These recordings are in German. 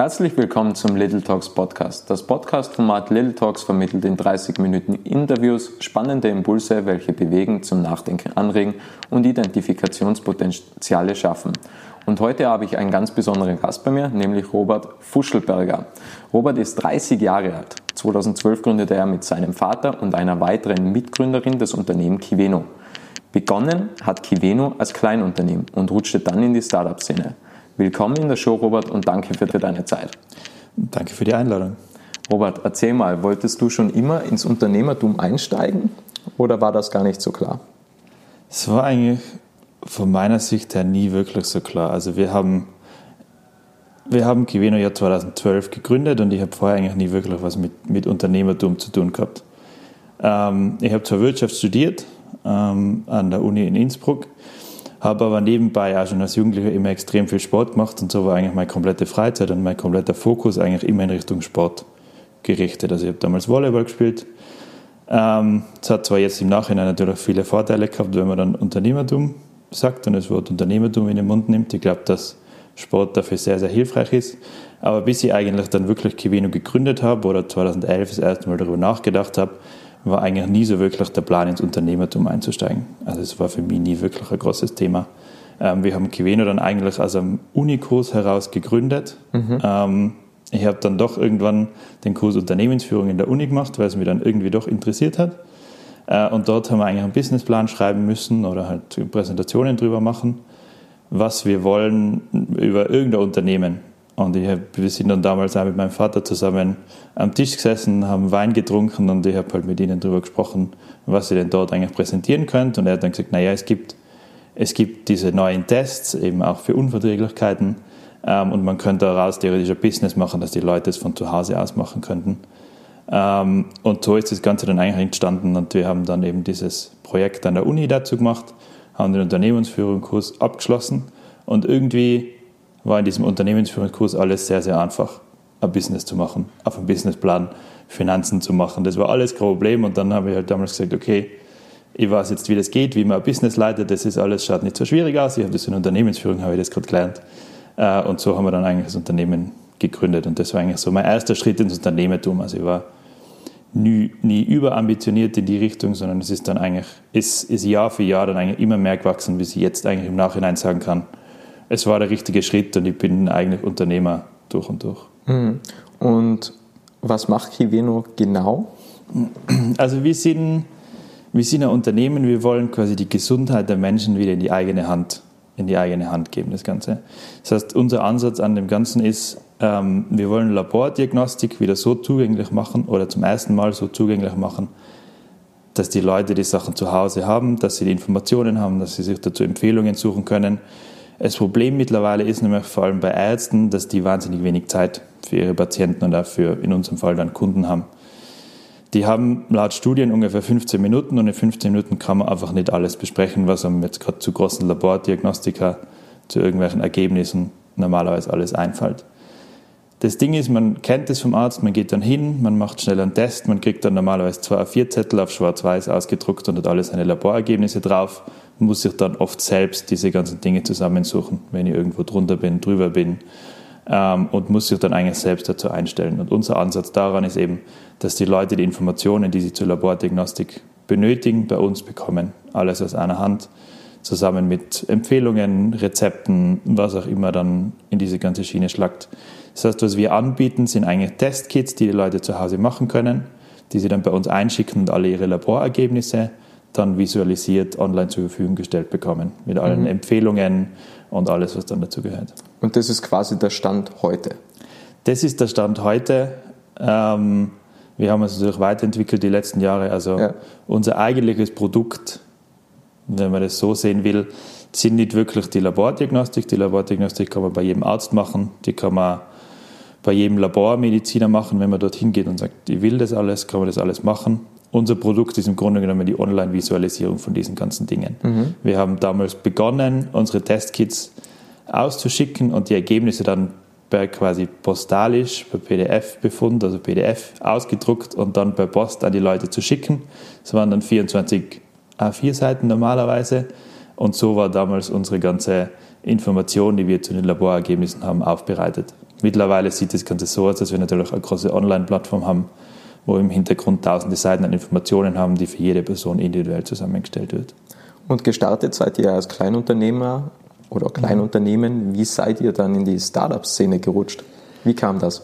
Herzlich willkommen zum Little Talks Podcast. Das Podcast-Format Little Talks vermittelt in 30 Minuten Interviews spannende Impulse, welche bewegen, zum Nachdenken anregen und Identifikationspotenziale schaffen. Und heute habe ich einen ganz besonderen Gast bei mir, nämlich Robert Fuschelberger. Robert ist 30 Jahre alt. 2012 gründete er mit seinem Vater und einer weiteren Mitgründerin das Unternehmen Kiveno. Begonnen hat Kiveno als Kleinunternehmen und rutschte dann in die Startup-Szene. Willkommen in der Show, Robert, und danke für deine Zeit. Danke für die Einladung. Robert, erzähl mal, wolltest du schon immer ins Unternehmertum einsteigen oder war das gar nicht so klar? Es war eigentlich von meiner Sicht her nie wirklich so klar. Also wir haben, wir haben Kiveno ja 2012 gegründet und ich habe vorher eigentlich nie wirklich was mit, mit Unternehmertum zu tun gehabt. Ähm, ich habe zwar Wirtschaft studiert ähm, an der Uni in Innsbruck, habe aber nebenbei auch schon als Jugendlicher immer extrem viel Sport gemacht und so war eigentlich meine komplette Freizeit und mein kompletter Fokus eigentlich immer in Richtung Sport gerichtet. Also ich habe damals Volleyball gespielt. Ähm, es hat zwar jetzt im Nachhinein natürlich viele Vorteile gehabt, wenn man dann Unternehmertum sagt und das Wort Unternehmertum in den Mund nimmt. Ich glaube, dass Sport dafür sehr, sehr hilfreich ist. Aber bis ich eigentlich dann wirklich Kivino gegründet habe oder 2011 das erste Mal darüber nachgedacht habe, war eigentlich nie so wirklich der Plan, ins Unternehmertum einzusteigen. Also es war für mich nie wirklich ein großes Thema. Ähm, wir haben Kiveno dann eigentlich aus einem Unikurs heraus gegründet. Mhm. Ähm, ich habe dann doch irgendwann den Kurs Unternehmensführung in der Uni gemacht, weil es mich dann irgendwie doch interessiert hat. Äh, und dort haben wir eigentlich einen Businessplan schreiben müssen oder halt Präsentationen drüber machen, was wir wollen über irgendein Unternehmen. Und ich hab, wir sind dann damals auch mit meinem Vater zusammen am Tisch gesessen, haben Wein getrunken und ich habe halt mit ihnen darüber gesprochen, was sie denn dort eigentlich präsentieren könnt. Und er hat dann gesagt, naja, es gibt, es gibt diese neuen Tests, eben auch für Unverträglichkeiten. Ähm, und man könnte daraus theoretisch ein Business machen, dass die Leute es von zu Hause aus machen könnten. Ähm, und so ist das Ganze dann eigentlich entstanden und wir haben dann eben dieses Projekt an der Uni dazu gemacht, haben den Unternehmensführungskurs abgeschlossen und irgendwie war in diesem Unternehmensführungskurs alles sehr, sehr einfach, ein Business zu machen, auf einem Businessplan Finanzen zu machen. Das war alles kein Problem und dann habe ich halt damals gesagt, okay, ich weiß jetzt, wie das geht, wie man ein Business leitet, das ist alles, schaut nicht so schwierig aus, ich habe das in Unternehmensführung, habe ich das gerade gelernt äh, und so haben wir dann eigentlich das Unternehmen gegründet und das war eigentlich so mein erster Schritt ins Unternehmertum. Also ich war nie, nie überambitioniert in die Richtung, sondern es ist dann eigentlich, ist, ist Jahr für Jahr dann eigentlich immer mehr gewachsen, bis ich jetzt eigentlich im Nachhinein sagen kann, es war der richtige Schritt und ich bin eigentlich Unternehmer durch und durch. Mhm. Und was macht Kiveno genau? Also wir sind, wir sind ein Unternehmen, wir wollen quasi die Gesundheit der Menschen wieder in die eigene Hand, in die eigene Hand geben, das Ganze. Das heißt, unser Ansatz an dem Ganzen ist, ähm, wir wollen Labordiagnostik wieder so zugänglich machen oder zum ersten Mal so zugänglich machen, dass die Leute die Sachen zu Hause haben, dass sie die Informationen haben, dass sie sich dazu Empfehlungen suchen können. Das Problem mittlerweile ist nämlich vor allem bei Ärzten, dass die wahnsinnig wenig Zeit für ihre Patienten und auch für in unserem Fall dann Kunden haben. Die haben laut Studien ungefähr 15 Minuten und in 15 Minuten kann man einfach nicht alles besprechen, was einem jetzt gerade zu großen Labordiagnostika, zu irgendwelchen Ergebnissen normalerweise alles einfällt. Das Ding ist, man kennt es vom Arzt, man geht dann hin, man macht schnell einen Test, man kriegt dann normalerweise zwei A4-Zettel auf schwarz-weiß ausgedruckt und hat alle seine Laborergebnisse drauf, muss sich dann oft selbst diese ganzen Dinge zusammensuchen, wenn ich irgendwo drunter bin, drüber bin ähm, und muss sich dann eigentlich selbst dazu einstellen. Und unser Ansatz daran ist eben, dass die Leute die Informationen, die sie zur Labordiagnostik benötigen, bei uns bekommen. Alles aus einer Hand, zusammen mit Empfehlungen, Rezepten, was auch immer dann in diese ganze Schiene schlagt. Das heißt, was wir anbieten, sind eigentlich Testkits, die die Leute zu Hause machen können, die sie dann bei uns einschicken und alle ihre Laborergebnisse dann visualisiert online zur Verfügung gestellt bekommen. Mit allen mhm. Empfehlungen und alles, was dann dazu gehört. Und das ist quasi der Stand heute? Das ist der Stand heute. Ähm, wir haben uns natürlich weiterentwickelt die letzten Jahre. Also ja. unser eigentliches Produkt, wenn man das so sehen will, sind nicht wirklich die Labordiagnostik. Die Labordiagnostik kann man bei jedem Arzt machen, die kann man bei jedem Labormediziner machen, wenn man dorthin geht und sagt, ich will das alles, kann man das alles machen. Unser Produkt ist im Grunde genommen die Online-Visualisierung von diesen ganzen Dingen. Mhm. Wir haben damals begonnen, unsere Testkits auszuschicken und die Ergebnisse dann per quasi postalisch, per PDF-Befund, also PDF ausgedruckt und dann per Post an die Leute zu schicken. Das waren dann 24 A4-Seiten normalerweise. Und so war damals unsere ganze Information, die wir zu den Laborergebnissen haben, aufbereitet. Mittlerweile sieht das Ganze so aus, dass wir natürlich eine große Online-Plattform haben, wo wir im Hintergrund tausende Seiten an Informationen haben, die für jede Person individuell zusammengestellt wird. Und gestartet seid ihr als Kleinunternehmer oder Kleinunternehmen. Wie seid ihr dann in die Startup-Szene gerutscht? Wie kam das?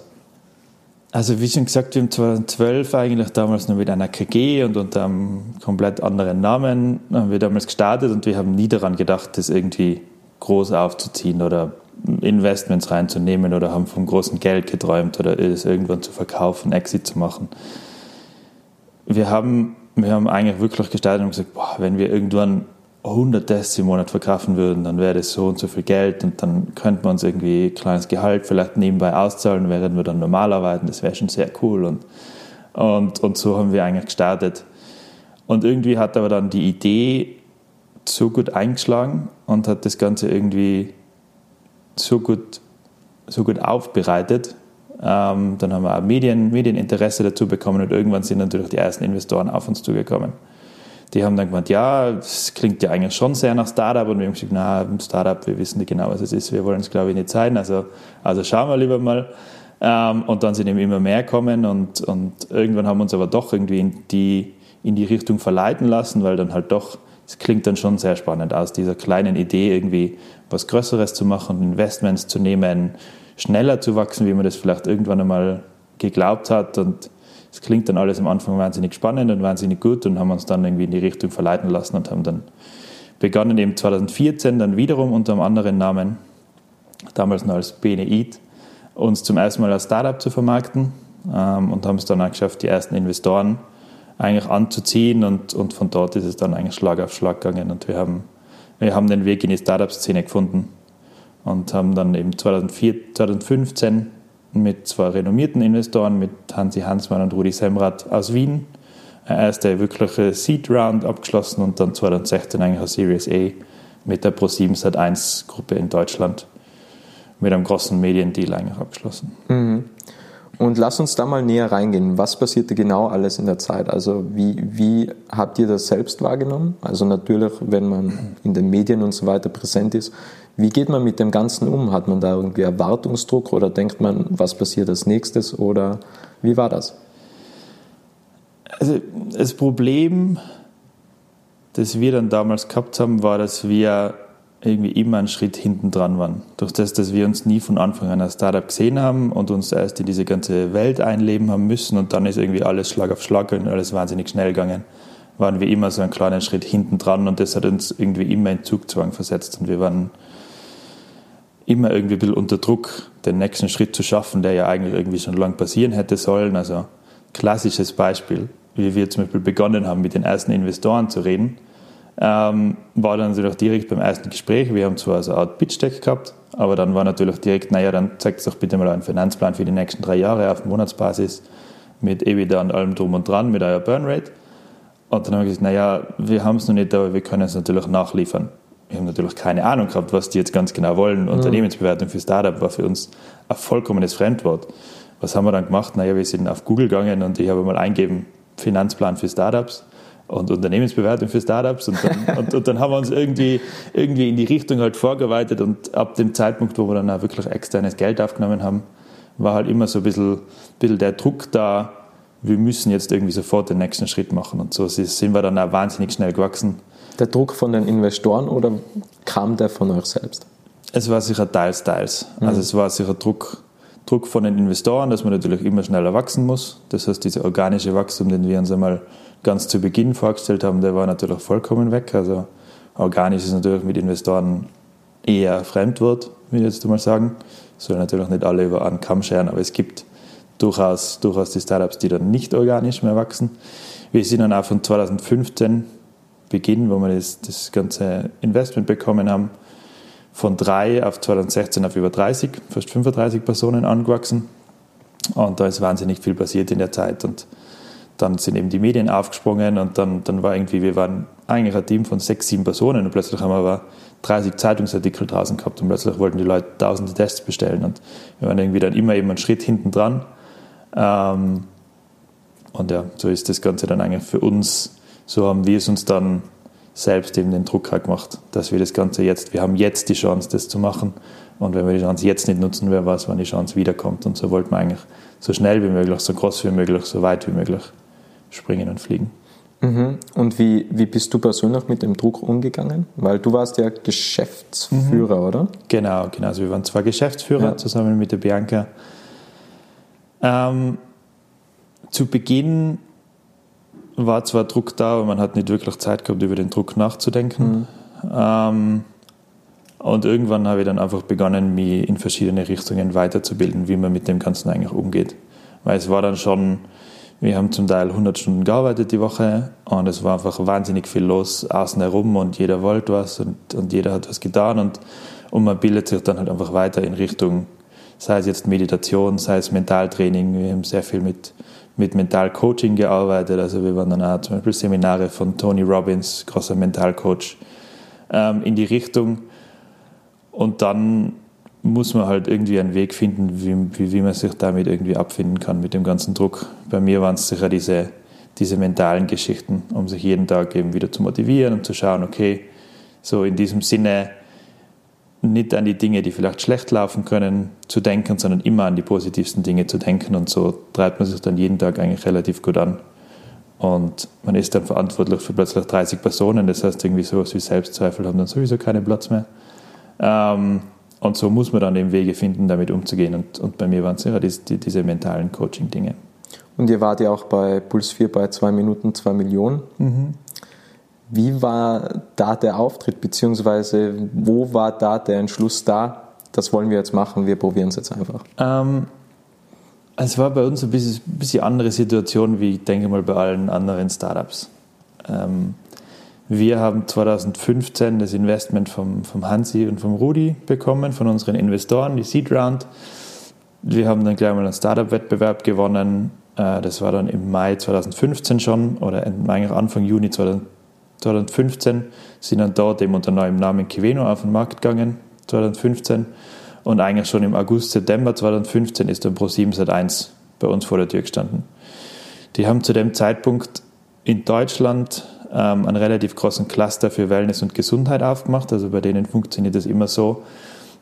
Also wie schon gesagt, wir haben 2012 eigentlich damals noch mit einer KG und unter einem komplett anderen Namen haben wir damals gestartet und wir haben nie daran gedacht, das irgendwie groß aufzuziehen oder Investments reinzunehmen oder haben vom großen Geld geträumt oder es irgendwann zu verkaufen, Exit zu machen. Wir haben, wir haben eigentlich wirklich gestartet und gesagt, boah, wenn wir irgendwann 100 Tests im Monat verkaufen würden, dann wäre das so und so viel Geld und dann könnte man uns irgendwie ein kleines Gehalt vielleicht nebenbei auszahlen, während wir dann normal arbeiten. Das wäre schon sehr cool. Und, und, und so haben wir eigentlich gestartet. Und irgendwie hat aber dann die Idee so gut eingeschlagen und hat das Ganze irgendwie so gut, so gut aufbereitet. Ähm, dann haben wir auch Medien, Medieninteresse dazu bekommen und irgendwann sind natürlich die ersten Investoren auf uns zugekommen die haben dann gemeint, ja, das klingt ja eigentlich schon sehr nach Startup. Und wir haben gesagt, na, Startup, wir wissen nicht genau, was es ist. Wir wollen es, glaube ich, nicht zeigen. Also, also schauen wir lieber mal. Ähm, und dann sind eben immer mehr kommen und, und irgendwann haben wir uns aber doch irgendwie in die, in die Richtung verleiten lassen, weil dann halt doch, es klingt dann schon sehr spannend aus, dieser kleinen Idee irgendwie was Größeres zu machen, Investments zu nehmen, schneller zu wachsen, wie man das vielleicht irgendwann einmal geglaubt hat. Und es klingt dann alles am Anfang wahnsinnig spannend und wahnsinnig gut und haben uns dann irgendwie in die Richtung verleiten lassen und haben dann begonnen eben 2014 dann wiederum unter einem anderen Namen, damals noch als Beneid, uns zum ersten Mal als Startup zu vermarkten ähm, und haben es dann auch geschafft, die ersten Investoren eigentlich anzuziehen und, und von dort ist es dann eigentlich Schlag auf Schlag gegangen und wir haben, wir haben den Weg in die Startup-Szene gefunden und haben dann eben 2004, 2015 mit zwei renommierten Investoren, mit Hansi Hansmann und Rudi Semrat aus Wien. Eine erste wirkliche Seed Round abgeschlossen und dann 2016 eigentlich eine Series A mit der Pro7 Sat1 Gruppe in Deutschland mit einem großen Mediendeal eigentlich abgeschlossen. Mhm. Und lass uns da mal näher reingehen. Was passierte genau alles in der Zeit? Also wie, wie habt ihr das selbst wahrgenommen? Also natürlich, wenn man in den Medien und so weiter präsent ist, wie geht man mit dem Ganzen um? Hat man da irgendwie Erwartungsdruck oder denkt man, was passiert als nächstes oder wie war das? Also das Problem, das wir dann damals gehabt haben, war, dass wir irgendwie immer einen Schritt hinten dran waren. Durch das, dass wir uns nie von Anfang an als Startup gesehen haben und uns erst in diese ganze Welt einleben haben müssen und dann ist irgendwie alles Schlag auf Schlag und alles wahnsinnig schnell gegangen, waren wir immer so einen kleinen Schritt hinten dran und das hat uns irgendwie immer in Zugzwang versetzt und wir waren immer irgendwie ein bisschen unter Druck, den nächsten Schritt zu schaffen, der ja eigentlich irgendwie schon lang passieren hätte sollen. Also klassisches Beispiel, wie wir zum Beispiel begonnen haben, mit den ersten Investoren zu reden, ähm, war dann natürlich direkt beim ersten Gespräch. Wir haben zwar so eine Art Pitch-Deck gehabt, aber dann war natürlich direkt, naja, dann zeigt doch bitte mal einen Finanzplan für die nächsten drei Jahre auf Monatsbasis mit EBITDA und allem drum und dran, mit eurer Burnrate. Und dann haben wir gesagt, naja, wir haben es noch nicht, aber wir können es natürlich nachliefern wir haben natürlich keine Ahnung gehabt, was die jetzt ganz genau wollen. Mhm. Unternehmensbewertung für Startup war für uns ein vollkommenes Fremdwort. Was haben wir dann gemacht? Naja, wir sind auf Google gegangen und ich habe mal eingeben, Finanzplan für Startups und Unternehmensbewertung für Startups und dann, und, und dann haben wir uns irgendwie, irgendwie in die Richtung halt vorgearbeitet und ab dem Zeitpunkt, wo wir dann auch wirklich externes Geld aufgenommen haben, war halt immer so ein bisschen, bisschen der Druck da, wir müssen jetzt irgendwie sofort den nächsten Schritt machen und so sind wir dann auch wahnsinnig schnell gewachsen der Druck von den Investoren oder kam der von euch selbst? Es war sicher teils, teils. Mhm. Also es war sicher Druck, Druck von den Investoren, dass man natürlich immer schneller wachsen muss. Das heißt, dieser organische Wachstum, den wir uns einmal ganz zu Beginn vorgestellt haben, der war natürlich vollkommen weg. Also organisch ist natürlich mit Investoren eher Fremdwort, will ich jetzt mal sagen. Soll natürlich nicht alle über einen Kamm scheren, aber es gibt durchaus, durchaus die Startups, die dann nicht organisch mehr wachsen. Wir sind dann auch von 2015 Beginn, wo wir das, das ganze Investment bekommen haben, von drei auf 2016 auf über 30, fast 35 Personen angewachsen. Und da ist wahnsinnig viel passiert in der Zeit. Und dann sind eben die Medien aufgesprungen und dann, dann war irgendwie, wir waren eigentlich ein Team von sechs, sieben Personen und plötzlich haben wir aber 30 Zeitungsartikel draußen gehabt und plötzlich wollten die Leute tausende Tests bestellen und wir waren irgendwie dann immer eben einen Schritt hinten dran. Ähm, und ja, so ist das Ganze dann eigentlich für uns so haben wir es uns dann selbst eben den Druck halt gemacht, dass wir das Ganze jetzt, wir haben jetzt die Chance, das zu machen Und wenn wir die Chance jetzt nicht nutzen, wer weiß, wann die Chance wiederkommt. Und so wollten wir eigentlich so schnell wie möglich, so groß wie möglich, so weit wie möglich springen und fliegen. Mhm. Und wie, wie bist du persönlich mit dem Druck umgegangen? Weil du warst ja Geschäftsführer, mhm. oder? Genau, genau. Also wir waren zwei Geschäftsführer ja. zusammen mit der Bianca. Ähm, zu Beginn war zwar Druck da, aber man hat nicht wirklich Zeit gehabt, über den Druck nachzudenken. Mhm. Ähm, und irgendwann habe ich dann einfach begonnen, mich in verschiedene Richtungen weiterzubilden, wie man mit dem Ganzen eigentlich umgeht. Weil es war dann schon, wir haben zum Teil 100 Stunden gearbeitet die Woche und es war einfach wahnsinnig viel los außen herum und jeder wollte was und, und jeder hat was getan und, und man bildet sich dann halt einfach weiter in Richtung, sei es jetzt Meditation, sei es Mentaltraining. Wir haben sehr viel mit, mit Mentalcoaching gearbeitet. Also wir waren dann auch zum Beispiel Seminare von Tony Robbins, großer Mentalcoach, ähm, in die Richtung und dann muss man halt irgendwie einen Weg finden, wie, wie, wie, man sich damit irgendwie abfinden kann mit dem ganzen Druck. Bei mir waren es sicher diese, diese mentalen Geschichten, um sich jeden Tag eben wieder zu motivieren und zu schauen, okay, so in diesem Sinne nicht an die Dinge, die vielleicht schlecht laufen können, zu denken, sondern immer an die positivsten Dinge zu denken. Und so treibt man sich dann jeden Tag eigentlich relativ gut an. Und man ist dann verantwortlich für plötzlich 30 Personen. Das heißt, irgendwie sowas wie Selbstzweifel haben dann sowieso keinen Platz mehr. Ähm, und so muss man dann eben Wege finden, damit umzugehen. Und, und bei mir waren es ja die, die, diese mentalen Coaching-Dinge. Und ihr wart ja auch bei Puls 4 bei 2 Minuten 2 Millionen. Mhm. Wie war da der Auftritt, beziehungsweise wo war da der Entschluss da? Das wollen wir jetzt machen, wir probieren es jetzt einfach. Ähm, es war bei uns ein bisschen, bisschen andere Situation, wie ich denke mal bei allen anderen Startups. Ähm, wir haben 2015 das Investment vom, vom Hansi und vom Rudi bekommen, von unseren Investoren, die Seed Round. Wir haben dann gleich mal einen Startup-Wettbewerb gewonnen. Äh, das war dann im Mai 2015 schon oder eigentlich Anfang Juni 2015 sind dann dort eben unter neuem Namen Kiveno auf den Markt gegangen, 2015. Und eigentlich schon im August, September 2015 ist dann Pro7 Sat1 bei uns vor der Tür gestanden. Die haben zu dem Zeitpunkt in Deutschland ähm, einen relativ großen Cluster für Wellness und Gesundheit aufgemacht. Also bei denen funktioniert es immer so,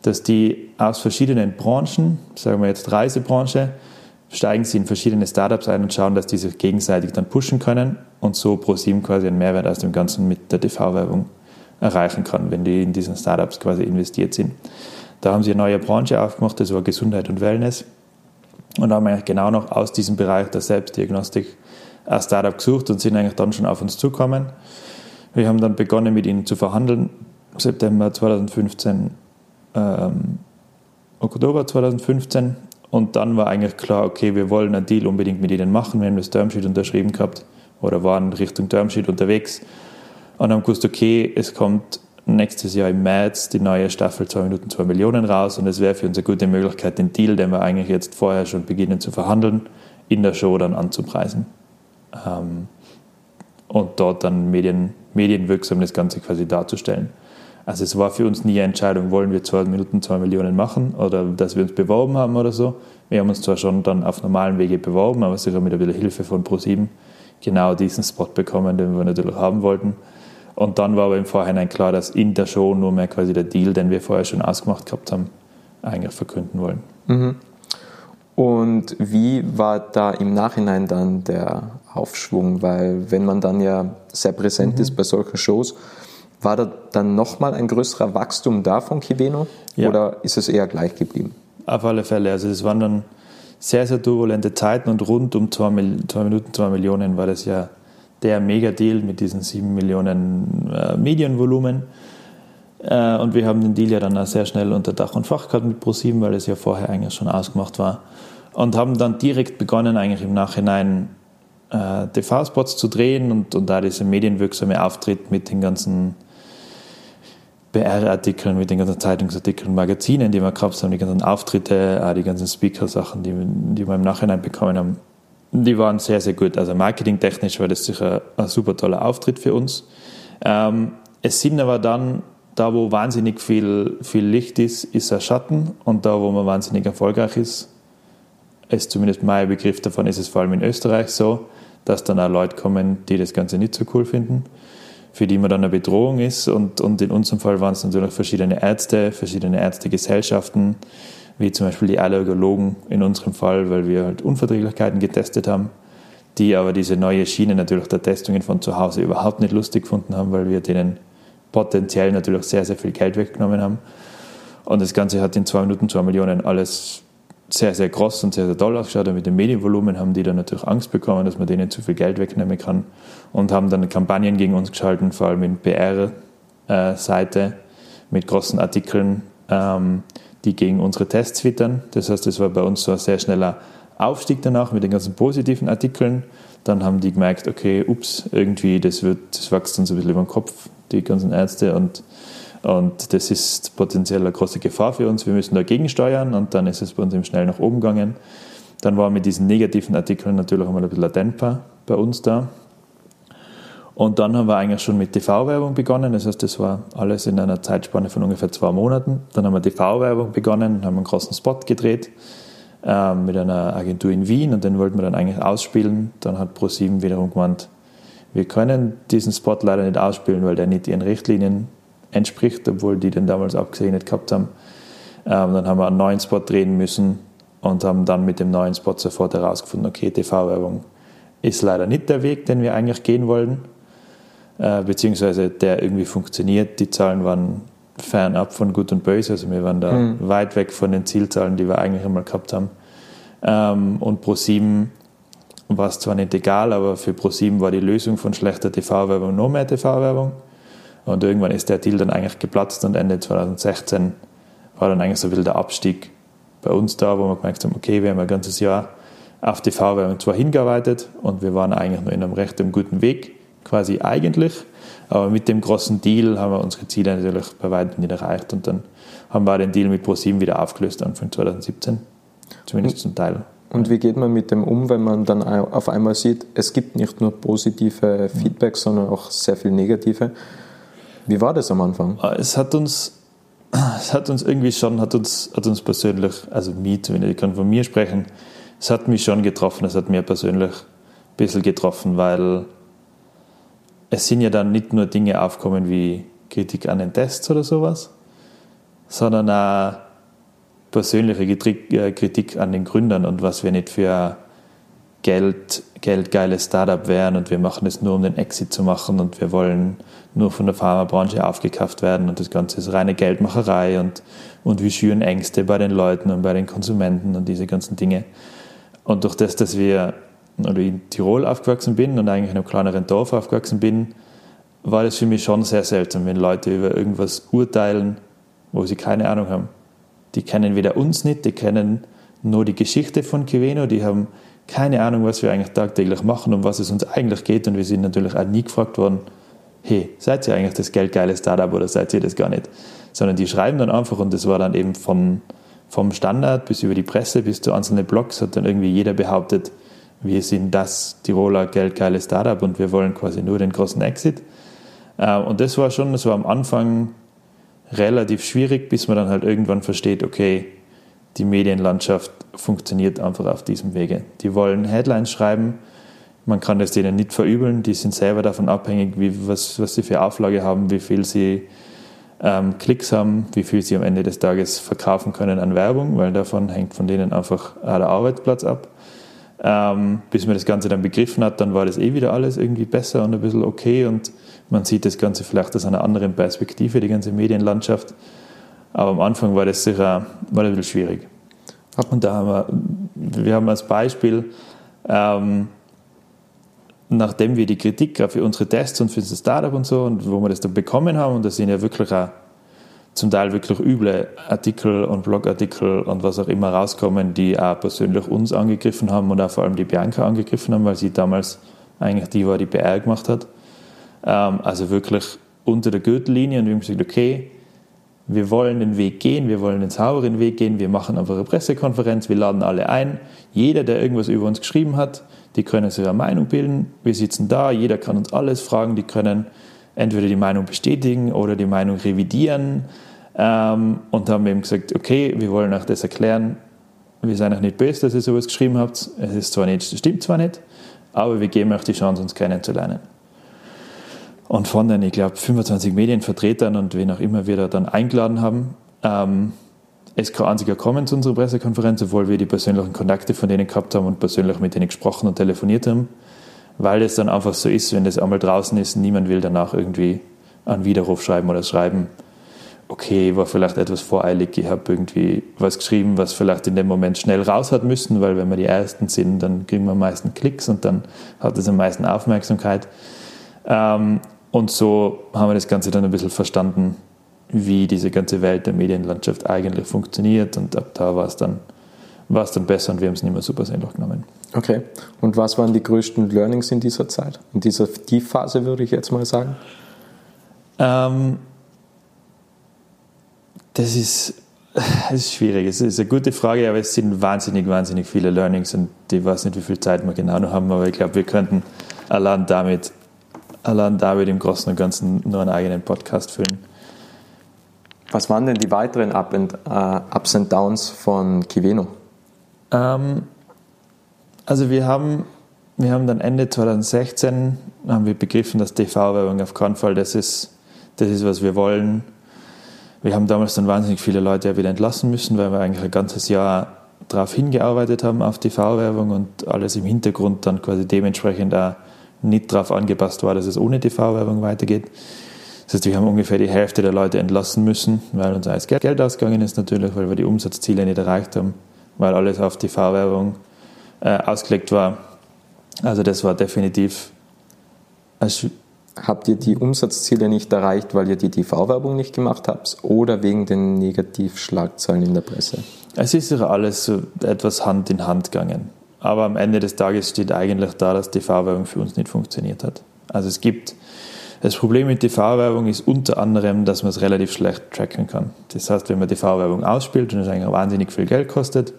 dass die aus verschiedenen Branchen, sagen wir jetzt Reisebranche, steigen sie in verschiedene Startups ein und schauen, dass die sich gegenseitig dann pushen können und so ProSieben quasi einen Mehrwert aus dem Ganzen mit der TV-Werbung erreichen kann, wenn die in diesen Startups quasi investiert sind. Da haben sie eine neue Branche aufgemacht, das war Gesundheit und Wellness. Und haben eigentlich genau noch aus diesem Bereich der Selbstdiagnostik ein Startup gesucht und sind eigentlich dann schon auf uns zugekommen. Wir haben dann begonnen, mit ihnen zu verhandeln. September 2015, ähm, Oktober 2015. Und dann war eigentlich klar, okay, wir wollen einen Deal unbedingt mit ihnen machen. Wir haben das Termsheet unterschrieben gehabt oder waren Richtung Termsheet unterwegs und haben gewusst, okay, es kommt nächstes Jahr im März die neue Staffel 2 Minuten 2 Millionen raus und es wäre für uns eine gute Möglichkeit, den Deal, den wir eigentlich jetzt vorher schon beginnen zu verhandeln, in der Show dann anzupreisen ähm, und dort dann medien, medienwirksam das Ganze quasi darzustellen. Also es war für uns nie eine Entscheidung, wollen wir zwei Minuten zwei Millionen machen oder dass wir uns beworben haben oder so. Wir haben uns zwar schon dann auf normalen Wege beworben, aber sicher mit bisschen Hilfe von Pro7 genau diesen Spot bekommen, den wir natürlich haben wollten. Und dann war aber im Vorhinein klar, dass in der Show nur mehr quasi der Deal, den wir vorher schon ausgemacht gehabt haben, eigentlich verkünden wollen. Mhm. Und wie war da im Nachhinein dann der Aufschwung? Weil wenn man dann ja sehr präsent mhm. ist bei solchen Shows, war da dann nochmal ein größerer Wachstum da von Kiveno ja. oder ist es eher gleich geblieben? Auf alle Fälle. Also es waren dann sehr, sehr turbulente Zeiten und rund um zwei, zwei Minuten, zwei Millionen war das ja der Mega-Deal mit diesen sieben Millionen äh, Medienvolumen. Äh, und wir haben den Deal ja dann auch sehr schnell unter Dach und Fach gehabt mit ProSieben, weil es ja vorher eigentlich schon ausgemacht war. Und haben dann direkt begonnen, eigentlich im Nachhinein äh, TV-Spots zu drehen und, und da dieser medienwirksame Auftritt mit den ganzen BR-Artikeln, mit den ganzen Zeitungsartikeln, Magazinen, die wir gehabt haben, die ganzen Auftritte, auch die ganzen Speaker-Sachen, die, die wir im Nachhinein bekommen haben, die waren sehr, sehr gut. Also marketingtechnisch war das sicher ein super toller Auftritt für uns. Ähm, es sind aber dann da, wo wahnsinnig viel, viel Licht ist, ist ein Schatten und da, wo man wahnsinnig erfolgreich ist, ist zumindest mein Begriff davon, ist es vor allem in Österreich so, dass dann auch Leute kommen, die das Ganze nicht so cool finden. für die man dann eine Bedrohung ist. Und, und in unserem Fall waren es natürlich verschiedene Ärzte, verschiedene Ärztegesellschaften, wie zum Beispiel die Allergologen in unserem Fall, weil wir halt Unverträglichkeiten getestet haben, die aber diese neue Schiene natürlich der Testungen von zu Hause überhaupt nicht lustig gefunden haben, weil wir denen potenziell natürlich sehr, sehr viel Geld weggenommen haben. Und das Ganze hat in zwei Minuten zwei Millionen alles sehr, sehr groß und sehr, sehr toll ausgeschaut. Und mit dem Medienvolumen haben die dann natürlich Angst bekommen, dass man denen zu viel Geld wegnehmen kann und haben dann Kampagnen gegen uns geschalten, vor allem in PR-Seite mit großen Artikeln, ähm, die gegen unsere Tests twittern. Das heißt, es war bei uns so ein sehr schneller Aufstieg danach mit den ganzen positiven Artikeln. Dann haben die gemerkt, okay, ups, irgendwie, das, wird, das wächst uns ein bisschen über den Kopf, die ganzen Ärzte und und das ist potenziell eine große Gefahr für uns. Wir müssen dagegen steuern und dann ist es bei uns eben schnell nach oben gegangen. Dann war mit diesen negativen Artikeln natürlich einmal ein bisschen ein Dämpfer bei uns da. Und dann haben wir eigentlich schon mit TV-Werbung begonnen. Das heißt, das war alles in einer Zeitspanne von ungefähr zwei Monaten. Dann haben wir TV-Werbung begonnen haben einen großen Spot gedreht äh, mit einer Agentur in Wien und den wollten wir dann eigentlich ausspielen. Dann hat ProSieben wiederum gemeint, wir können diesen Spot leider nicht ausspielen, weil der nicht ihren Richtlinien entspricht, obwohl die den damals abgesegnet gehabt haben. Ähm, dann haben wir einen neuen Spot drehen müssen und haben dann mit dem neuen Spot sofort herausgefunden, okay, TV-Werbung ist leider nicht der Weg, den wir eigentlich gehen wollen, äh, beziehungsweise der irgendwie funktioniert. Die Zahlen waren fernab von Gut und Böse, also wir waren da mhm. weit weg von den Zielzahlen, die wir eigentlich einmal gehabt haben. Ähm, und Pro7 war es zwar nicht egal, aber für Pro7 war die Lösung von schlechter TV-Werbung noch mehr TV-Werbung. Und irgendwann ist der Deal dann eigentlich geplatzt und Ende 2016 war dann eigentlich so ein bisschen der Abstieg bei uns da, wo wir gemerkt haben, okay, wir haben ein ganzes Jahr auf TV-Werbung zwar hingearbeitet und wir waren eigentlich noch in einem recht guten Weg, quasi eigentlich, aber mit dem großen Deal haben wir unsere Ziele natürlich bei weitem nicht erreicht und dann haben wir den Deal mit ProSieben wieder aufgelöst Anfang 2017, zumindest zum Teil. Und wie geht man mit dem um, wenn man dann auf einmal sieht, es gibt nicht nur positive Feedbacks, sondern auch sehr viel negative? Wie war das am Anfang? Ah, es hat uns, es hat uns irgendwie schon, hat uns, hat uns persönlich, also mich zumindest, ich kann von mir sprechen, es hat mich schon getroffen, es hat mir persönlich ein bisschen getroffen, weil es sind ja dann nicht nur Dinge aufkommen wie Kritik an den Tests oder sowas, sondern auch persönliche äh, Kritik an den Gründern und was wir nicht für Geld, geldgeile Startup wären und wir machen es nur, um den Exit zu machen und wir wollen nur von der Pharmabranche aufgekauft werden und das Ganze ist reine Geldmacherei und, und wir schüren Ängste bei den Leuten und bei den Konsumenten und diese ganzen Dinge. Und durch das, dass wir oder in Tirol aufgewachsen bin und eigentlich in einem kleineren Dorf aufgewachsen bin, war das für mich schon sehr seltsam, wenn Leute über irgendwas urteilen, wo sie keine Ahnung haben. Die kennen weder uns nicht, die kennen nur die Geschichte von Kiveno, die haben keine Ahnung, was wir eigentlich tagtäglich machen und was es uns eigentlich geht. Und wir sind natürlich auch nie gefragt worden, hey, seid ihr eigentlich das geldgeile Startup oder seid ihr das gar nicht? Sondern die schreiben dann einfach und das war dann eben von, vom Standard bis über die Presse bis zu einzelnen Blogs hat dann irgendwie jeder behauptet, wir sind das Tiroler geldgeile Startup und wir wollen quasi nur den großen Exit. Äh, und das war schon, das am Anfang relativ schwierig, bis man dann halt irgendwann versteht, okay, die Medienlandschaft funktioniert einfach auf diesem Wege. Die wollen Headlines schreiben, man kann das denen nicht verübeln, die sind selber davon abhängig, wie, was, was sie für Auflage haben, wie viel sie ähm, Klicks haben, wie viel sie am Ende des Tages verkaufen können an Werbung, weil davon hängt von denen einfach der Arbeitsplatz ab. Ähm, bis man das Ganze dann begriffen hat, dann war das eh wieder alles irgendwie besser und ein bisschen okay und man sieht das Ganze vielleicht aus einer anderen Perspektive, die ganze Medienlandschaft. Aber am Anfang war das sicher war das ein bisschen schwierig. Und da haben wir, wir haben als Beispiel, ähm, nachdem wir die Kritik für unsere Tests und für unser Startup und so, und wo wir das dann bekommen haben, und das sind ja wirklich auch zum Teil wirklich üble Artikel und Blogartikel und was auch immer rauskommen, die auch persönlich uns angegriffen haben und auch vor allem die Bianca angegriffen haben, weil sie damals eigentlich die war, die PR gemacht hat. Ähm, also wirklich unter der Gürtellinie und wir haben gesagt, okay, wir wollen den Weg gehen, wir wollen den sauberen Weg gehen, wir machen einfach eine Pressekonferenz, wir laden alle ein. Jeder, der irgendwas über uns geschrieben hat, die können sich eine Meinung bilden. Wir sitzen da, jeder kann uns alles fragen, die können entweder die Meinung bestätigen oder die Meinung revidieren. Ähm, und haben eben gesagt, okay, wir wollen euch das erklären. Wir sind euch nicht böse, dass ihr sowas geschrieben habt. Es ist zwar nicht, stimmt zwar nicht, aber wir geben euch die Chance, uns kennenzulernen. Und von den, ich glaube, 25 Medienvertretern und wen auch immer wir da dann eingeladen haben, ähm, ist kein einziger kommen zu unserer Pressekonferenz, obwohl wir die persönlichen Kontakte von denen gehabt haben und persönlich mit denen gesprochen und telefoniert haben, weil es dann einfach so ist, wenn das einmal draußen ist, niemand will danach irgendwie einen Widerruf schreiben oder schreiben, okay, war vielleicht etwas voreilig, ich habe irgendwie was geschrieben, was vielleicht in dem Moment schnell raus hat müssen, weil wenn wir die Ersten sind, dann kriegen wir am meisten Klicks und dann hat es am meisten Aufmerksamkeit. Ähm, und so haben wir das Ganze dann ein bisschen verstanden, wie diese ganze Welt der Medienlandschaft eigentlich funktioniert und ab da war es dann, war es dann besser und wir haben es nicht mehr so persönlich genommen. Okay. Und was waren die größten Learnings in dieser Zeit? In dieser Tiefphase würde ich jetzt mal sagen? Ähm, das ist, das ist schwierig. Es ist eine gute Frage, aber es sind wahnsinnig, wahnsinnig viele Learnings und ich weiß nicht, wie viel Zeit wir genau noch haben, aber ich glaube, wir könnten allein damit, allein damit im Großen und Ganzen nur einen eigenen Podcast füllen. Was waren denn die weiteren Up and, uh, Ups and Downs von Kiveno? Ähm, also wir haben, wir haben dann Ende 2016 haben wir begriffen, dass TV-Werbung auf keinen Fall das ist, das ist, was wir wollen wir haben damals dann wahnsinnig viele Leute wieder entlassen müssen, weil wir eigentlich ein ganzes Jahr darauf hingearbeitet haben, auf TV-Werbung und alles im Hintergrund dann quasi dementsprechend auch nicht darauf angepasst war, dass es ohne TV-Werbung weitergeht. Das heißt, wir haben ungefähr die Hälfte der Leute entlassen müssen, weil uns alles Geld ausgegangen ist natürlich, weil wir die Umsatzziele nicht erreicht haben, weil alles auf TV-Werbung äh, ausgelegt war. Also das war definitiv Habt ihr die Umsatzziele nicht erreicht, weil ihr die TV-Werbung nicht gemacht habt oder wegen den Negativschlagzeilen in der Presse? Es ist ja alles so etwas Hand in Hand gegangen. Aber am Ende des Tages steht eigentlich da, dass TV-Werbung für uns nicht funktioniert hat. Also es gibt, das Problem mit TV-Werbung ist unter anderem, dass man es relativ schlecht tracken kann. Das heißt, wenn man TV-Werbung ausspielt und es eigentlich wahnsinnig viel Geld kostet,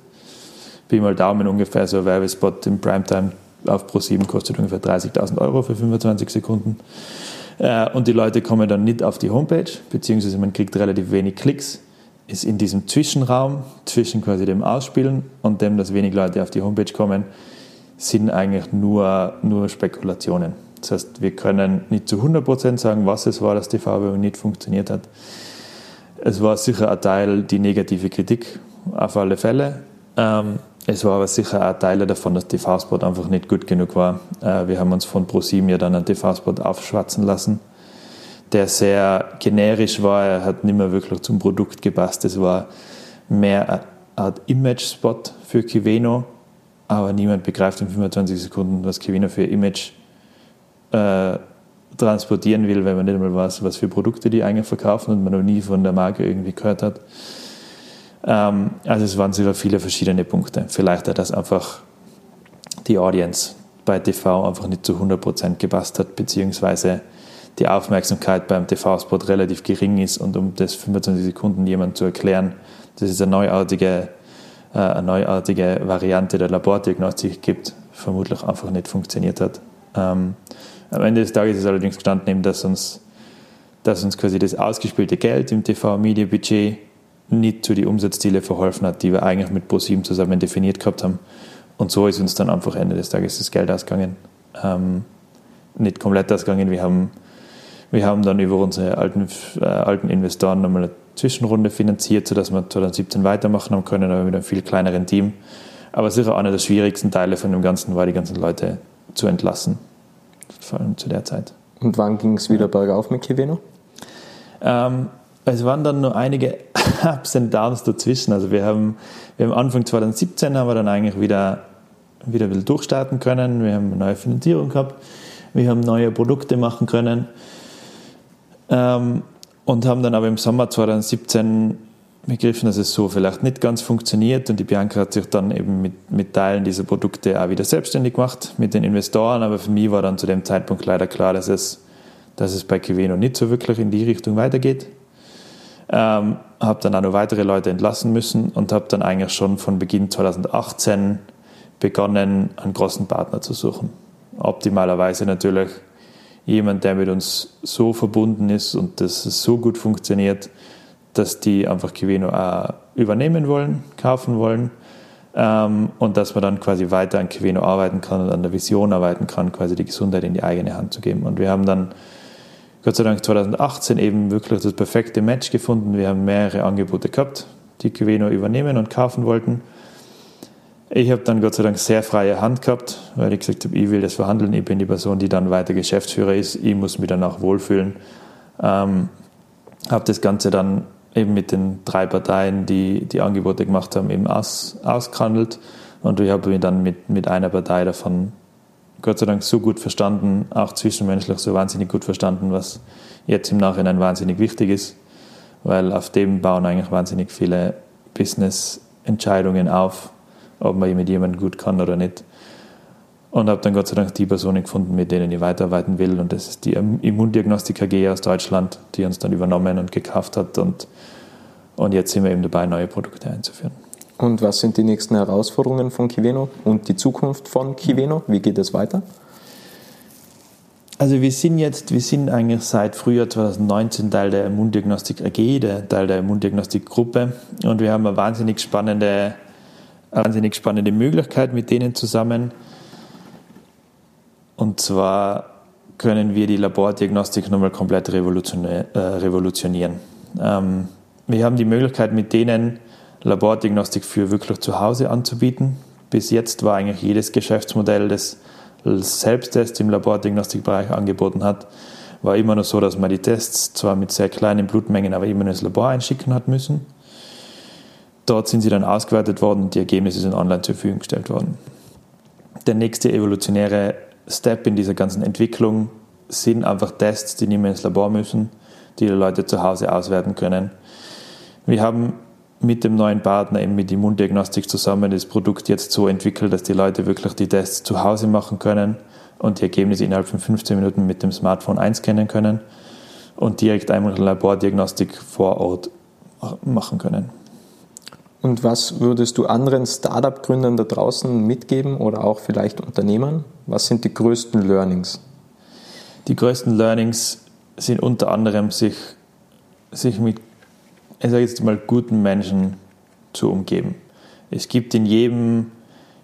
wie mal Daumen ungefähr so ein Werbespot im Primetime auf Pro7 kostet ungefähr 30.000 Euro für 25 Sekunden. Äh, und die Leute kommen dann nicht auf die Homepage, beziehungsweise man kriegt relativ wenig Klicks. Ist in diesem Zwischenraum zwischen quasi dem Ausspielen und dem, dass wenig Leute auf die Homepage kommen, sind eigentlich nur, nur Spekulationen. Das heißt, wir können nicht zu 100% sagen, was es war, dass die Farbe nicht funktioniert hat. Es war sicher ein Teil die negative Kritik, auf alle Fälle. Ähm, es war aber sicher auch Teile davon, dass TV-Spot einfach nicht gut genug war. Äh, wir haben uns von ProSieben ja dann einen TV-Spot aufschwatzen lassen, der sehr generisch war. Er hat nicht mehr wirklich zum Produkt gepasst. Es war mehr eine Art Image-Spot für Kiveno, aber niemand begreift in 25 Sekunden, was Kiveno für Image äh, transportieren will, wenn man nicht mal weiß, was für Produkte die eigentlich verkaufen und man noch nie von der Marke irgendwie gehört hat. Ähm, also es waren sicher viele verschiedene Punkte. Vielleicht auch, dass einfach die Audience bei TV einfach nicht zu 100% gepasst hat, beziehungsweise die Aufmerksamkeit beim TV-Spot relativ gering ist und um das 25 Sekunden jemand zu erklären, dass es eine neuartige, äh, eine neuartige Variante der Labordiagnostik gibt, vermutlich einfach nicht funktioniert hat. Ähm, am Ende des Tages ist allerdings gestanden, dass uns, dass uns quasi das ausgespielte Geld im TV-Media-Budget nicht zu den Umsatzzielen verholfen hat, die wir eigentlich mit ProSieben zusammen definiert gehabt haben. Und so ist uns dann einfach Ende des Tages das Geld ausgegangen. Ähm, nicht komplett ausgegangen. Wir haben, wir haben dann über unsere alten, äh, alten Investoren nochmal eine Zwischenrunde finanziert, sodass wir 2017 weitermachen haben können, aber mit einem viel kleineren Team. Aber sicher einer der schwierigsten Teile von dem Ganzen war, die ganzen Leute zu entlassen. Vor allem zu der Zeit. Und wann ging es wieder bergauf mit Kiveno? Ähm, es waren dann nur einige Ups und Downs dazwischen. Also wir haben, wir haben Anfang 2017 haben wir dann eigentlich wieder, wieder ein bisschen durchstarten können. Wir haben eine neue Finanzierung gehabt. Wir haben neue Produkte machen können. Ähm, und haben dann aber im Sommer 2017 begriffen, dass es so vielleicht nicht ganz funktioniert und die Bianca hat sich dann eben mit, mit Teilen dieser Produkte auch wieder selbstständig gemacht mit den Investoren, aber für mich war dann zu dem Zeitpunkt leider klar, dass es, dass es bei Kiveno nicht so wirklich in die Richtung weitergeht. Ähm, habe dann auch noch weitere Leute entlassen müssen und habe dann eigentlich schon von Beginn 2018 begonnen, einen großen Partner zu suchen. Optimalerweise natürlich jemand, der mit uns so verbunden ist und dass es so gut funktioniert, dass die einfach auch übernehmen wollen, kaufen wollen ähm, und dass man dann quasi weiter an Kiveno arbeiten kann und an der Vision arbeiten kann, quasi die Gesundheit in die eigene Hand zu geben. Und wir haben dann Gott sei Dank 2018 eben wirklich das perfekte Match gefunden. Wir haben mehrere Angebote gehabt, die Queno übernehmen und kaufen wollten. Ich habe dann Gott sei Dank sehr freie Hand gehabt, weil ich gesagt habe, ich will das verhandeln, ich bin die Person, die dann weiter Geschäftsführer ist, ich muss mich danach wohlfühlen. Ähm, habe das Ganze dann eben mit den drei Parteien, die die Angebote gemacht haben, eben aus, ausgehandelt und ich habe mich dann mit, mit einer Partei davon Gott sei Dank so gut verstanden, auch zwischenmenschlich so wahnsinnig gut verstanden, was jetzt im Nachhinein wahnsinnig wichtig ist, weil auf dem bauen eigentlich wahnsinnig viele Business-Entscheidungen auf, ob man mit jemandem gut kann oder nicht. Und habe dann Gott sei Dank die Personen gefunden, mit denen ich weiterarbeiten will. Und das ist die Immundiagnostik AG aus Deutschland, die uns dann übernommen und gekauft hat. Und, und jetzt sind wir eben dabei, neue Produkte einzuführen. Und was sind die nächsten Herausforderungen von Kiveno und die Zukunft von Kiveno? Wie geht es weiter? Also wir sind jetzt, wir sind eigentlich seit Frühjahr 2019 Teil der Immundiagnostik AG, der Teil der Immundiagnostik Gruppe und wir haben eine wahnsinnig spannende wahnsinnig spannende Möglichkeit mit denen zusammen. Und zwar können wir die Labordiagnostik nochmal komplett äh, revolutionieren. Ähm, wir haben die Möglichkeit, mit denen Labordiagnostik für wirklich zu Hause anzubieten. Bis jetzt war eigentlich jedes Geschäftsmodell, das Selbsttest im Labordiagnostikbereich angeboten hat, war immer nur so, dass man die Tests zwar mit sehr kleinen Blutmengen, aber immer ins Labor einschicken hat müssen. Dort sind sie dann ausgewertet worden und die Ergebnisse sind online zur Verfügung gestellt worden. Der nächste evolutionäre Step in dieser ganzen Entwicklung sind einfach Tests, die nicht mehr ins Labor müssen, die die Leute zu Hause auswerten können. Wir haben mit dem neuen Partner, eben mit Immundiagnostik zusammen, das Produkt jetzt so entwickelt, dass die Leute wirklich die Tests zu Hause machen können und die Ergebnisse innerhalb von 15 Minuten mit dem Smartphone einscannen können und direkt einmal Labordiagnostik vor Ort machen können. Und was würdest du anderen Startup-Gründern da draußen mitgeben oder auch vielleicht Unternehmern? Was sind die größten Learnings? Die größten Learnings sind unter anderem, sich, sich mit, ich sage jetzt mal, guten Menschen zu umgeben. Es gibt in jedem,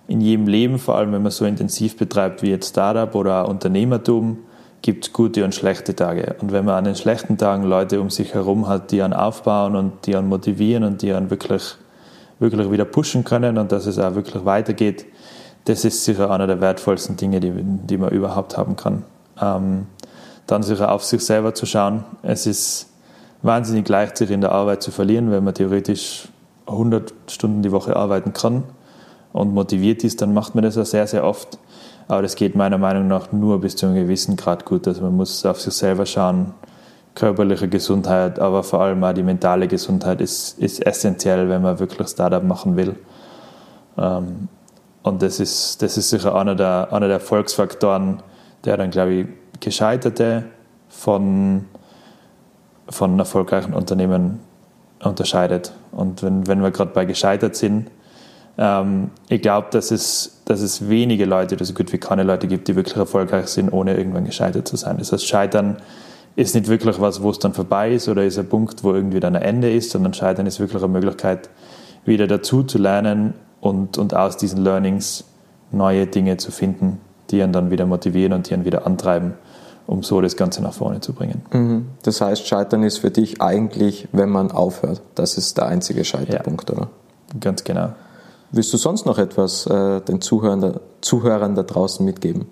in jedem Leben, vor allem wenn man so intensiv betreibt wie jetzt Startup oder Unternehmertum, gibt es gute und schlechte Tage. Und wenn man an den schlechten Tagen Leute um sich herum hat, die einen aufbauen und die einen motivieren und die einen wirklich wirklich wieder pushen können und dass es auch wirklich weitergeht, das ist sicher einer der wertvollsten Dinge, die, die man überhaupt haben kann. Ähm, dann sicher auf sich selber zu schauen. Es ist wahnsinnig leicht, sich in der Arbeit zu verlieren, wenn man theoretisch 100 Stunden die Woche arbeiten kann und motiviert ist, dann macht man das auch sehr, sehr oft. Aber das geht meiner Meinung nach nur bis zu einem gewissen Grad gut. Also man muss auf sich selber schauen, körperliche Gesundheit, aber vor allem auch die mentale Gesundheit ist, ist essentiell, wenn man wirklich Startup machen will. Ähm, und das ist, das ist sicher einer der, einer der Erfolgsfaktoren, der dann, glaube ich, Gescheiterte von, von erfolgreichen Unternehmen unterscheidet. Und wenn, wenn wir gerade bei gescheitert sind, ähm, ich glaube, dass es, dass es wenige Leute so gut wie keine Leute gibt, die wirklich erfolgreich sind, ohne irgendwann gescheitert zu sein. Das heißt, Scheitern ist nicht wirklich was, wo es dann vorbei ist oder ist ein Punkt, wo irgendwie dann ein Ende ist, sondern Scheitern ist wirklich eine Möglichkeit, wieder dazu zu lernen und, und aus diesen Learnings neue Dinge zu finden, die einen dann wieder motivieren und die einen wieder antreiben, um so das Ganze nach vorne zu bringen. Mhm. Das heißt, Scheitern ist für dich eigentlich, wenn man aufhört. Das ist der einzige Scheiterpunkt, ja, oder? Ganz genau. Willst du sonst noch etwas äh, den Zuhörern, Zuhörern da draußen mitgeben?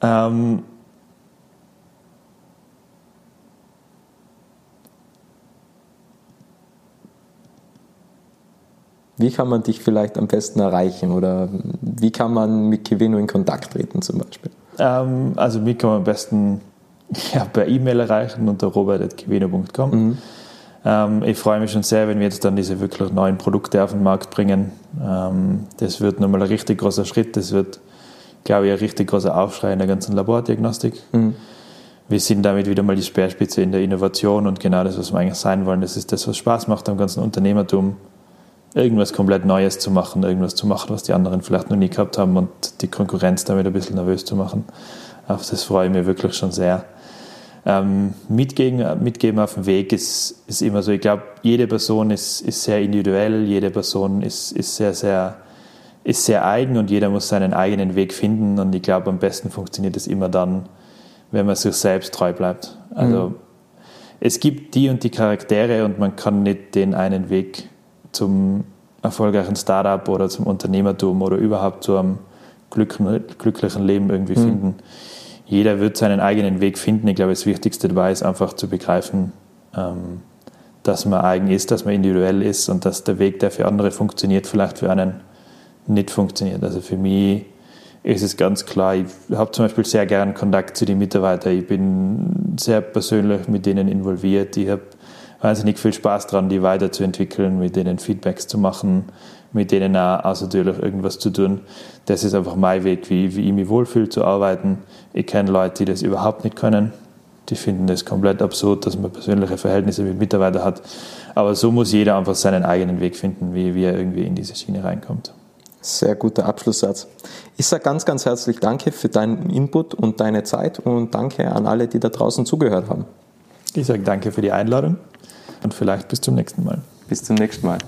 Ähm, Wie kann man dich vielleicht am besten erreichen oder wie kann man mit Kivino in Kontakt treten zum Beispiel? Ähm, also mich kann man am besten ja, per E-Mail erreichen unter robert.kivino.com. Mhm. Ähm, ich freue mich schon sehr, wenn wir jetzt dann diese wirklich neuen Produkte auf den Markt bringen. Ähm, das wird nochmal ein richtig großer Schritt. Das wird, glaube ich, ein richtig großer Aufschrei in der ganzen Labordiagnostik. Mhm. Wir sind damit wieder mal die Speerspitze in der Innovation und genau das, was wir eigentlich sein wollen. Das ist das, was Spaß macht am ganzen Unternehmertum irgendwas komplett Neues zu machen, irgendwas zu machen, was die anderen vielleicht noch nie gehabt haben und die Konkurrenz damit ein bisschen nervös zu machen. Auf das freue ich mich wirklich schon sehr. Ähm, mitgeben, mitgeben auf dem Weg ist, ist immer so. Ich glaube, jede Person ist, ist sehr individuell, jede Person ist, ist sehr, sehr, ist sehr eigen und jeder muss seinen eigenen Weg finden. Und ich glaube, am besten funktioniert es immer dann, wenn man sich selbst treu bleibt. Also mhm. es gibt die und die Charaktere und man kann nicht den einen Weg zum erfolgreichen Startup oder zum Unternehmertum oder überhaupt zu einem glücklichen Leben irgendwie mhm. finden. Jeder wird seinen eigenen Weg finden. Ich glaube, das Wichtigste dabei ist einfach zu begreifen, ähm, dass man eigen ist, dass man individuell ist und dass der Weg, der für andere funktioniert, vielleicht für einen nicht funktioniert. Also für mich ist es ganz klar, ich habe zum Beispiel sehr gern Kontakt zu den Mitarbeitern. Ich bin sehr persönlich mit denen involviert. Ich habe wahnsinnig viel Spaß daran, die weiterzuentwickeln, mit denen Feedbacks zu machen, mit denen auch außertürlich irgendwas zu tun. Das ist einfach mein Weg, wie, wie ich mich wohlfühle zu arbeiten. Ich kenne Leute, die das überhaupt nicht können. Die finden das komplett absurd, dass man persönliche Verhältnisse mit Mitarbeitern hat. Aber so muss jeder einfach seinen eigenen Weg finden, wie, wie er irgendwie in diese Schiene reinkommt. Sehr guter Abschlusssatz. Ich sage ganz, ganz herzlich Danke für deinen Input und deine Zeit und danke an alle, die da draußen zugehört haben. Ich sage danke für die Einladung und vielleicht bis zum nächsten Mal. Bis zum nächsten Mal.